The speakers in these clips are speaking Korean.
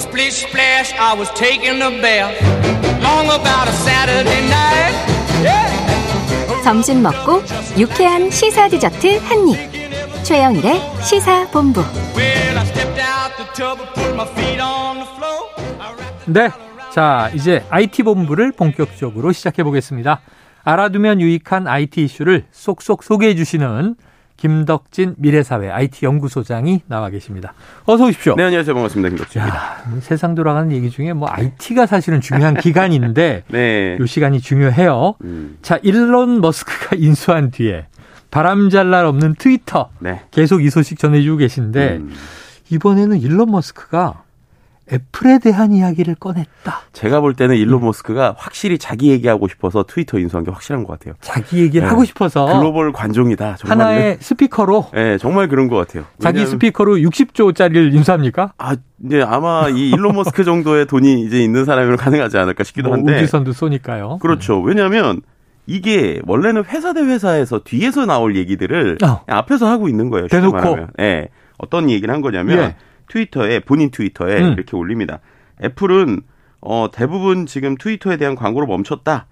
Splish splash, I was taking a bath. Long about a Saturday night. Yeah. 점심 먹고 유쾌한 시사 디저트 한 입. 최영일의 시사 본부. Well, I stepped out the tub and put my feet on the floor. I wrapped 네. 자, 이제 IT 본부를 본격적으로 시작해 보겠습니다. 알아두면 유익한 IT 이슈를 쏙쏙 소개해 주시는 김덕진 미래사회 IT 연구소장이 나와 계십니다. 어서 오십시오. 네, 안녕하세요. 반갑습니다. 김덕주입니다. 야, 세상 돌아가는 얘기 중에 뭐 IT가 사실은 중요한 기간인데 네. 이 시간이 중요해요. 음, 자, 일론 머스크가 인수한 뒤에 바람잘 날 없는 트위터 네. 계속 이 소식 전해주고 계신데 음, 이번에는 일론 머스크가 애플에 대한 이야기를 꺼냈다. 제가 볼 때는 일론 머스크가 확실히 자기 얘기하고 싶어서 트위터 인수한 게 확실한 것 같아요. 자기 얘기를 네. 하고 싶어서 글로벌 관종이다. 정말. 하나의 스피커로 네, 정말 그런 것 같아요. 자기 스피커로 60조짜리를 인수합니까? 아, 이제 아마 이 일론 머스크 정도의 돈이 이제 있는 사람이면 가능하지 않을까 싶기도 뭐 한데. 우주선도 쏘니까요. 그렇죠. 왜냐하면 이게 원래는 회사 대 회사에서 뒤에서 나올 얘기들을 어. 앞에서 하고 있는 거예요. 대놓고. 예. 어떤 얘기를 한 거냐면 예. 트위터에 본인 트위터에 음. 이렇게 올립니다. 애플은 어 대부분 지금 트위터에 대한 광고를 멈췄다.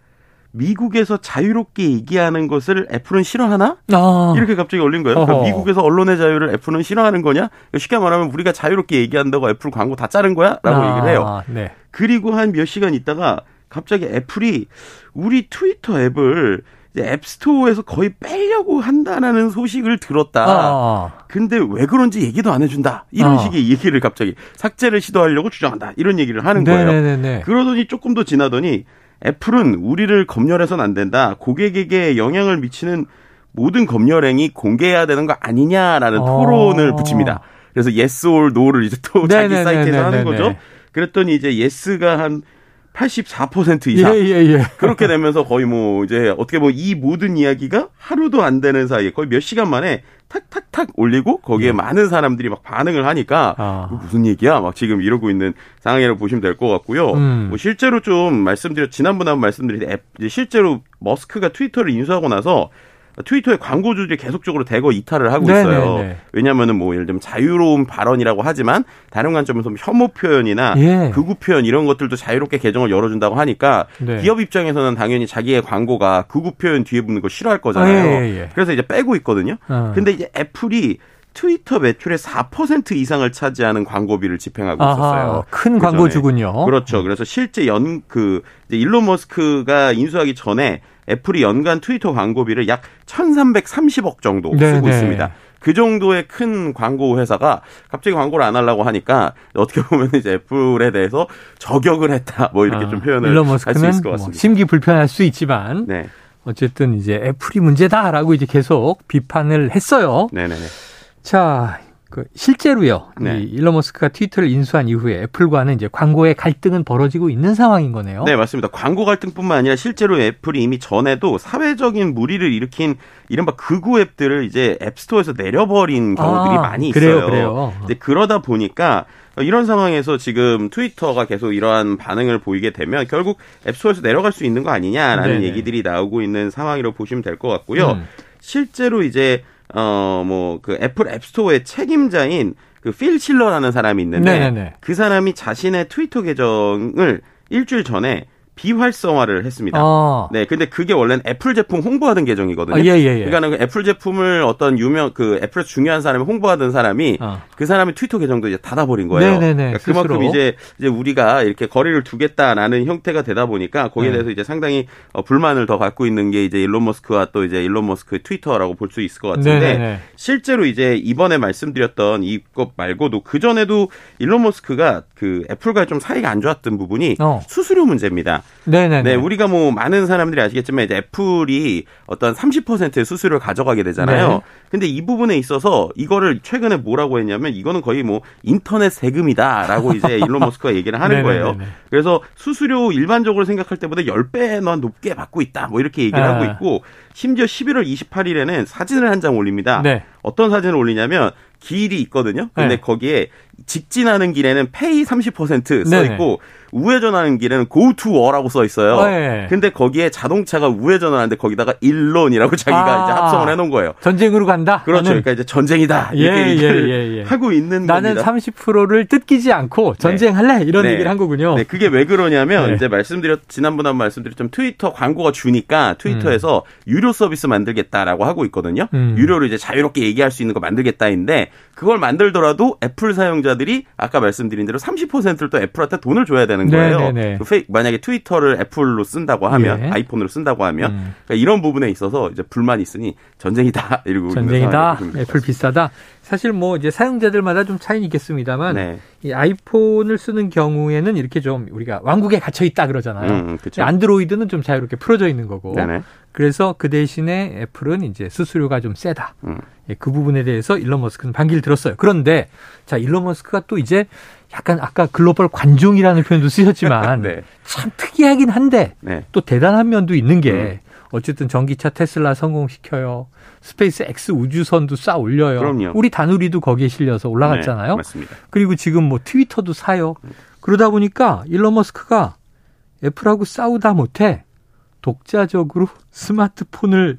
미국에서 자유롭게 얘기하는 것을 애플은 싫어하나? 아, 이렇게 갑자기 올린 거예요. 그러니까. 미국에서 언론의 자유를 애플은 싫어하는 거냐? 쉽게 말하면 우리가 자유롭게 얘기한다고 애플 광고 다 자른 거야? 라고 아, 얘기를 해요. 네. 그리고 한 몇 시간 있다가 갑자기 애플이 우리 트위터 앱을 앱스토어에서 거의 빼려고 한다라는 소식을 들었다. 아, 근데 왜 그런지 얘기도 안 해준다. 이런 아. 식의 얘기를 갑자기 삭제를 시도하려고 주장한다. 이런 얘기를 하는 거예요. 네네네. 그러더니 조금 더 지나더니 애플은 우리를 검열해서는 안 된다. 고객에게 영향을 미치는 모든 검열 행위 공개해야 되는 거 아니냐라는 어. 토론을 붙입니다. 그래서 yes or no를 이제 또 자기 네네네네네네. 사이트에서 하는 거죠. 그랬더니 이제 yes가 한 84% 이상. 예, 예, 예. 그렇게 되면서 거의 뭐 이제 어떻게 보면 이 모든 이야기가 하루도 안 되는 사이에 거의 몇 시간 만에 탁탁탁 올리고 거기에 많은 사람들이 막 반응을 하니까 예. 아. 이거 무슨 얘기야? 막 지금 이러고 있는 상황이라고 보시면 될 것 같고요. 음. 뭐 실제로 좀 말씀드렸 지난번에 한번 말씀드린 앱 이제 실제로 머스크가 트위터를 인수하고 나서 트위터의 광고주들이 계속적으로 대거 이탈을 하고 있어요. 네네네. 왜냐하면은 뭐 예를 들면 자유로운 발언이라고 하지만 다른 관점에서 혐오 표현이나 예. 극우 표현 이런 것들도 자유롭게 계정을 열어준다고 하니까 네. 기업 입장에서는 당연히 자기의 광고가 극우 표현 뒤에 붙는 거 싫어할 거잖아요. 아, 예, 예, 예. 그래서 이제 빼고 있거든요. 어. 근데 이제 애플이 트위터 매출의 4% 이상을 차지하는 광고비를 집행하고 아하, 있었어요. 큰 그. 광고주군요. 그렇죠. 그래서 실제 연 그 일론 머스크가 인수하기 전에 애플이 연간 트위터 광고비를 약 1,330억 정도 네네. 쓰고 있습니다. 그 정도의 큰 광고 회사가 갑자기 광고를 안 하려고 하니까 어떻게 보면 이제 애플에 대해서 저격을 했다. 뭐 이렇게 아, 좀 표현을 할 수 있을 것뭐 같습니다. 심기 불편할 수 있지만 네. 어쨌든 이제 애플이 문제다라고 이제 계속 비판을 했어요. 네네네. 자, 그 실제로요. 네. 이 일론 머스크가 트위터를 인수한 이후에 애플과는 이제 광고의 갈등은 벌어지고 있는 상황인 거네요. 네, 맞습니다. 광고 갈등뿐만 아니라 실제로 애플이 이미 전에도 사회적인 무리를 일으킨 이른바 극우 앱들을 이제 앱스토어에서 내려버린 경우들이 아, 많이 그래요, 있어요. 그래요. 이제 그러다 보니까 이런 상황에서 지금 트위터가 계속 이러한 반응을 보이게 되면 결국 앱스토어에서 내려갈 수 있는 거 아니냐라는 네네. 얘기들이 나오고 있는 상황이라고 보시면 될 것 같고요. 음. 실제로 이제 어 뭐 그 애플 앱스토어의 책임자인 그 필 실러라는 사람이 있는데 네네네. 그 사람이 자신의 트위터 계정을 일주일 전에 비활성화를 했습니다. 아, 네, 근데 그게 원래는 애플 제품 홍보하던 계정이거든요. 아, 예, 예, 예. 그러니까 그 애플 제품을 어떤 유명 그 애플에서 중요한 사람이 홍보하던 사람이 어. 그 사람의 트위터 계정도 이제 닫아버린 거예요. 네네네, 그러니까 그만큼. 이제 이제 우리가 이렇게 거리를 두겠다라는 형태가 되다 보니까 거기에 네. 대해서 이제 상당히 어, 불만을 더 갖고 있는 게 이제 일론 머스크와 또 이제 일론 머스크의 트위터라고 볼 수 있을 것 같은데 네네네. 실제로 이제 이번에 말씀드렸던 이것 말고도 그 전에도 일론 머스크가 그 애플과 좀 사이가 안 좋았던 부분이 어. 수수료 문제입니다. 네네네. 네, 우리가 뭐 많은 사람들이 아시겠지만 이제 애플이 어떤 30%의 수수료를 가져가게 되잖아요. 네. 근데 이 부분에 있어서 이거를 최근에 뭐라고 했냐면 이거는 거의 뭐 인터넷 세금이다라고 이제 일론 머스크가 얘기를 하는 거예요. 그래서 수수료 일반적으로 생각할 때보다 10배나 높게 받고 있다. 뭐 이렇게 얘기를 아. 하고 있고 심지어 11월 28일에는 사진을 한 장 올립니다. 네. 어떤 사진을 올리냐면 길이 있거든요. 근데 네. 거기에 직진하는 길에는 페이 30%써 네네. 우회전하는 길에는 go to war라고 써 있어요. 네. 근데 거기에 자동차가 우회전하는데 거기다가 일론이라고 자기가 아. 이제 합성을 해놓은 거예요. 전쟁으로 간다. 그렇죠. 나는, 그러니까 이제 전쟁이다 이렇게 예, 얘기를 예, 예, 예. 하고 있는 나는 겁니다. 30%를 뜯기지 않고 전쟁할래 이런 네. 얘기를 한 거군요. 네, 그게 왜 그러냐면 네. 이제 말씀드렸 지난번에 말씀드렸지만 트위터 광고가 주니까 트위터에서 유료 서비스 만들겠다라고 하고 있거든요. 음. 유료로 이제 자유롭게 얘기할 수 있는 거 만들겠다인데 그걸 만들더라도 애플 사용자들이 아까 말씀드린 대로 30%를 또 애플한테 돈을 줘야 되는 거예요. 네, 네, 네. 그 페이- 만약에 트위터를 애플로 쓴다고 하면 예. 아이폰으로 쓴다고 하면 음. 그러니까 이런 부분에 있어서 이제 불만이 있으니 전쟁이다 이러고 전쟁이다. 애플 비싸다. 사실 뭐 이제 사용자들마다 좀 차이는 있겠습니다만 네. 이 아이폰을 쓰는 경우에는 이렇게 좀 우리가 왕국에 갇혀 있다 그러잖아요. 음, 그쵸. 안드로이드는 좀 자유롭게 풀어져 있는 거고. 네네. 그래서 그 대신에 애플은 이제 수수료가 좀 세다. 음. 예, 그 부분에 대해서 일론 머스크는 반기를 들었어요. 그런데 자 일론 머스크가 또 이제 약간 아까 글로벌 관종이라는 표현도 쓰셨지만 네. 참 특이하긴 한데 네. 또 대단한 면도 있는 게 음. 어쨌든 전기차 테슬라 성공시켜요. 스페이스 X 우주선도 쌓아 올려요. 그럼요. 우리 다누리도 거기에 실려서 올라갔잖아요. 네, 맞습니다. 그리고 지금 뭐 트위터도 사요. 그러다 보니까 일론 머스크가 애플하고 싸우다 못해 독자적으로 스마트폰을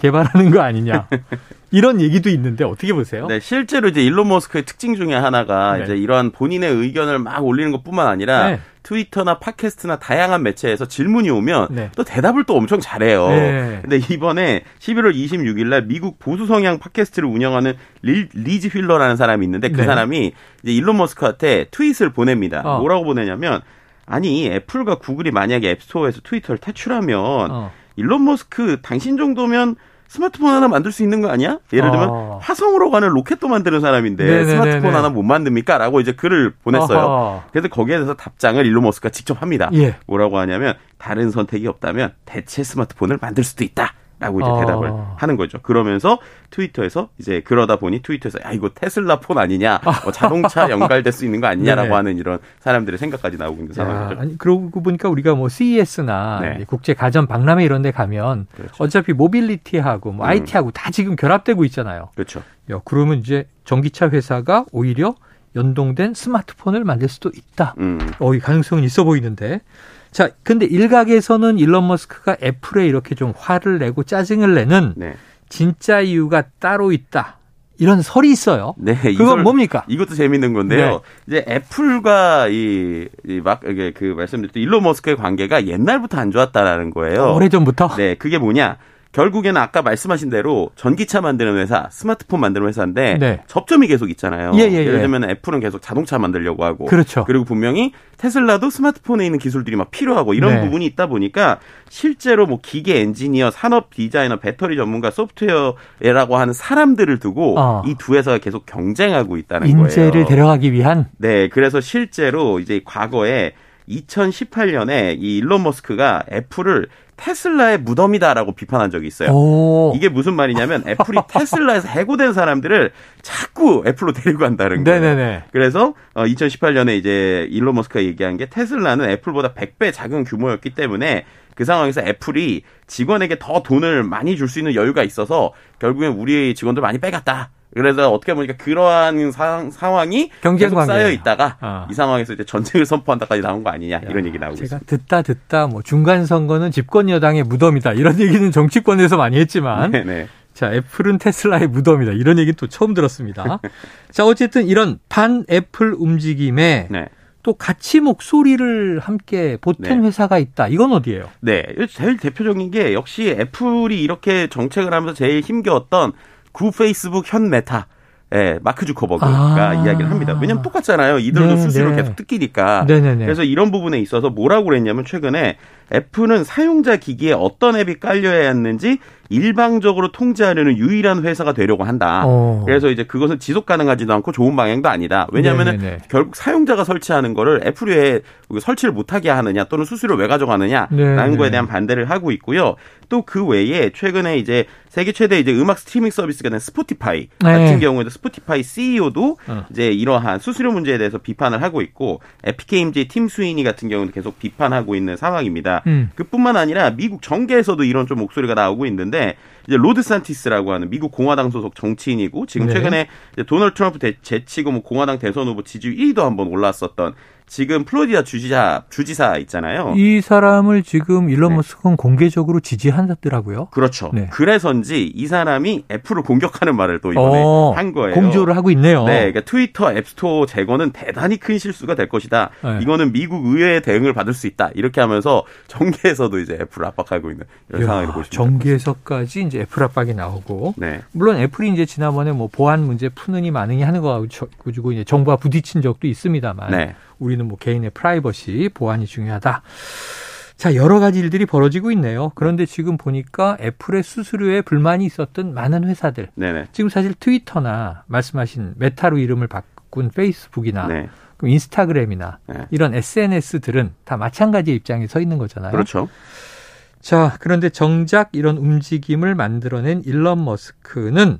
개발하는 거 아니냐. 이런 얘기도 있는데 어떻게 보세요? 네, 실제로 이제 일론 머스크의 특징 중에 하나가 네. 이제 이러한 본인의 의견을 막 올리는 것뿐만 아니라 네. 트위터나 팟캐스트나 다양한 매체에서 질문이 오면 네. 또 대답을 또 엄청 잘해요. 네. 근데 이번에 11월 26일 날 미국 보수 성향 팟캐스트를 운영하는 리, 리즈 휠러라는 사람이 있는데 그 네. 사람이 이제 일론 머스크한테 트윗을 보냅니다. 어. 뭐라고 보내냐면 아니 애플과 구글이 만약에 앱스토어에서 트위터를 퇴출하면 어. 일론 머스크 당신 정도면 스마트폰 하나 만들 수 있는 거 아니야? 예를 들면 어. 화성으로 가는 로켓도 만드는 사람인데 네네네네. 스마트폰 하나 못 만듭니까? 라고 이제 글을 보냈어요. 어허. 그래서 거기에 대해서 답장을 일론 머스크가 직접 합니다. 예. 뭐라고 하냐면 다른 선택이 없다면 대체 스마트폰을 만들 수도 있다. 라고 이제 어. 대답을 하는 거죠. 그러면서 트위터에서 이제 그러다 보니 트위터에서 야 이거 테슬라 폰 아니냐, 뭐 자동차 연결될 수 있는 거 아니냐라고 네네. 하는 이런 사람들의 생각까지 나오고 있는 야, 상황이죠. 아니 그러고 보니까 우리가 뭐 CES나 네. 국제 가전 박람회 이런 데 가면 그렇죠. 어차피 모빌리티하고 뭐 음. IT하고 다 지금 결합되고 있잖아요. 그렇죠. 야, 그러면 이제 전기차 회사가 오히려 연동된 스마트폰을 만들 수도 있다. 음. 어, 이 가능성은 있어 보이는데. 자, 근데 일각에서는 일론 머스크가 애플에 이렇게 좀 화를 내고 짜증을 내는 네. 진짜 이유가 따로 있다. 이런 설이 있어요. 네. 그건 뭡니까? 이것도 재밌는 건데요. 네. 이제 애플과 이, 이 막, 이게 그 말씀드렸던 일론 머스크의 관계가 옛날부터 안 좋았다라는 거예요. 오래 전부터. 네, 그게 뭐냐. 결국에는 아까 말씀하신 대로 전기차 만드는 회사, 스마트폰 만드는 회사인데 네. 접점이 계속 있잖아요. 예, 예, 예. 를 들면 애플은 계속 자동차 만들려고 하고 그렇죠. 그리고 분명히 테슬라도 스마트폰에 있는 기술들이 막 필요하고 이런 네. 부분이 있다 보니까 실제로 뭐 기계 엔지니어, 산업 디자이너, 배터리 전문가, 소프트웨어라고 하는 사람들을 두고 어. 이두 회사가 계속 경쟁하고 있다는 인재를 거예요. 데려가기 위한 네, 그래서 실제로 이제 과거에 2018년에 이 일론 머스크가 애플을 테슬라의 무덤이다라고 비판한 적이 있어요. 오. 이게 무슨 말이냐면 애플이 테슬라에서 해고된 사람들을 자꾸 애플로 데리고 간다는 거예요. 네네네. 그래서 2018년에 이제 일론 머스크가 얘기한 게 테슬라는 애플보다 100배 작은 규모였기 때문에 그 상황에서 애플이 직원에게 더 돈을 많이 줄 수 있는 여유가 있어서 결국엔 우리 직원들 많이 빼갔다. 그래서 어떻게 보니까 그러한 상, 상황이 경쟁 계속. 쌓여 있다가 어. 이 상황에서 이제 전쟁을 선포한다까지 나온 거 아니냐 이런 얘기 나오고 제가 있습니다. 듣다 듣다 뭐 중간 선거는 집권 여당의 무덤이다 이런 얘기는 정치권에서 많이 했지만 네네. 자 애플은 테슬라의 무덤이다 이런 얘기는 또 처음 들었습니다. 자 어쨌든 이런 반 애플 움직임에 네. 또 같이 목소리를 함께 보탠 네. 회사가 있다. 이건 어디예요? 네. 제일 대표적인 게 역시 애플이 이렇게 정책을 하면서 제일 힘겨웠던 구 페이스북 현 메타. 예, 마크 주커버그가 아. 이야기를 합니다. 왜냐면 똑같잖아요. 이들도 네, 수수료 네. 계속 뜯기니까. 네네네. 그래서 이런 부분에 있어서 뭐라고 그랬냐면 최근에 애플은 사용자 기기에 어떤 앱이 깔려야 했는지 일방적으로 통제하려는 유일한 회사가 되려고 한다. 어. 그래서 이제 그것은 지속 가능하지도 않고 좋은 방향도 아니다. 왜냐하면은 네네네. 결국 사용자가 설치하는 거를 애플이 왜 설치를 못하게 하느냐 또는 수수료를 왜 가져가느냐라는. 거에 대한 반대를 하고 있고요. 또 그 외에 최근에 이제 세계 최대 이제 음악 스트리밍 서비스가 된 스포티파이 네. 같은 경우에도 스포티파이 CEO도 어. 이제 이러한 수수료 문제에 대해서 비판을 하고 있고 에픽게임즈의 팀 스위니 같은 경우는 계속 비판하고 있는 상황입니다. 음. 그뿐만 아니라 미국 정계에서도 이런 좀 목소리가 나오고 있는데 이제 론 드산티스라고 하는 미국 공화당 소속 정치인이고 지금 네. 최근에 이제 도널드 트럼프 대, 제치고 뭐 공화당 대선 후보 지지율 1위도 한번 올랐었던 지금 플로리다 주지사 주지사 있잖아요. 이 사람을 지금 일론 네. 머스크는 공개적으로 지지한다더라고요. 그렇죠. 네. 그래서인지 이 사람이 애플을 공격하는 말을 또 이번에 어, 한 거예요. 공조를 하고 있네요. 네, 그러니까 트위터 앱스토어 제거는 대단히 큰 실수가 될 것이다. 네. 이거는 미국 의회의 대응을 받을 수 있다. 이렇게 하면서 정계에서도 이제 애플을 압박하고 있는 이런 상황을 보시면 정계에서까지 이제 애플 압박이 나오고 네. 물론 애플이 이제 지난번에 뭐 보안 문제 푸느니 마느니 하는 거 가지고 이제 정부와 부딪힌 적도 있습니다만 네. 우리는 뭐 개인의 프라이버시 보안이 중요하다. 자, 여러 가지 일들이 벌어지고 있네요. 그런데 지금 보니까 애플의 수수료에 불만이 있었던 많은 회사들. 네네. 지금 사실 트위터나 말씀하신 메타로 이름을 바꾼 페이스북이나 네. 인스타그램이나 네. 이런 SNS들은 다 마찬가지 입장에 서 있는 거잖아요. 그렇죠. 자, 그런데 정작 이런 움직임을 만들어낸 일론 머스크는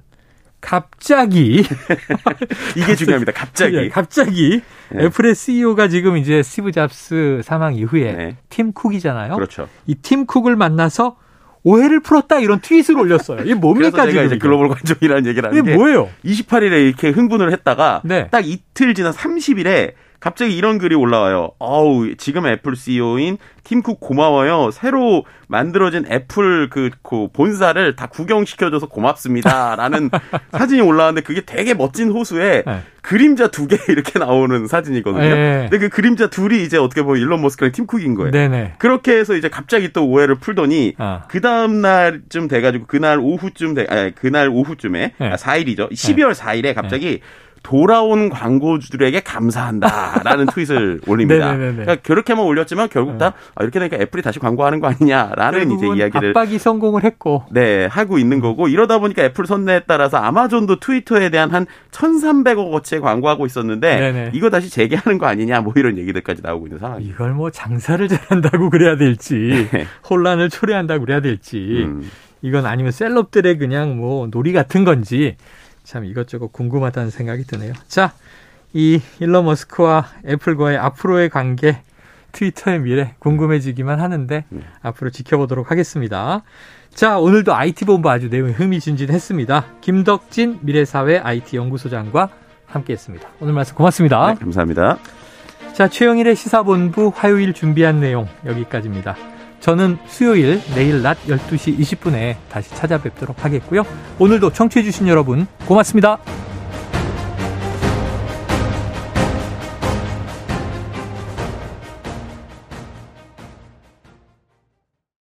갑자기 이게 중요합니다. 갑자기 예, 갑자기 네. 애플의 CEO가 지금 이제 스티브 잡스 사망 이후에 네. 팀 쿡이잖아요. 그렇죠. 이 팀 쿡을 만나서 오해를 풀었다 이런 트윗을 올렸어요. 이게 뭡니까 지금? 이제 글로벌 관종이라는 얘기를 하는 이게 뭐예요? 28일에 이렇게 흥분을 했다가 네. 딱 이틀 지난 30일에 갑자기 이런 글이 올라와요. 어우, 지금 애플 CEO인 팀쿡 고마워요. 새로 만들어진 애플 그, 그 본사를 다 구경시켜줘서 고맙습니다. 라는 사진이 올라왔는데 그게 되게 멋진 호수에 네. 그림자 두 개 이렇게 나오는 사진이거든요. 네. 근데 그 그림자 둘이 이제 어떻게 보면 일론 머스크랑 팀쿡인 거예요. 네네. 그렇게 해서 이제 갑자기 또 오해를 풀더니 아. 그 다음 날쯤 돼가지고 그날 오후쯤 돼, 아니, 그날 오후쯤에 네. 아, 4일이죠. 12월 4일에 갑자기 돌아온 광고주들에게 감사한다라는 트윗을 올립니다. 그러니까 그렇게만 올렸지만 결국 다 아, 이렇게 되니까 애플이 다시 광고하는 거 아니냐라는 이제 이야기를 압박이 성공을 했고 네 하고 있는 거고 이러다 보니까 애플 선내에 따라서 아마존도 트위터에 대한 한 1,300억 어치의 광고하고 있었는데 네네. 이거 다시 재개하는 거 아니냐 뭐 이런 얘기들까지 나오고 있는 상황이에요. 이걸 뭐 장사를 잘한다고 그래야 될지 네. 혼란을 초래한다고 그래야 될지 음. 이건 아니면 셀럽들의 그냥 뭐 놀이 같은 건지 참 이것저것 궁금하다는 생각이 드네요. 자, 이 일론 머스크와 애플과의 앞으로의 관계, 트위터의 미래 궁금해지기만 하는데 네. 앞으로 지켜보도록 하겠습니다. 자, 오늘도 IT본부 아주 내용이 흥미진진했습니다. 김덕진 미래사회 IT연구소장과 함께했습니다. 오늘 말씀 고맙습니다. 네, 감사합니다. 자, 최영일의 시사본부 화요일 준비한 내용 여기까지입니다. 저는 수요일 내일 낮 12시 20분에 다시 찾아뵙도록 하겠고요. 오늘도 청취해주신 여러분 고맙습니다.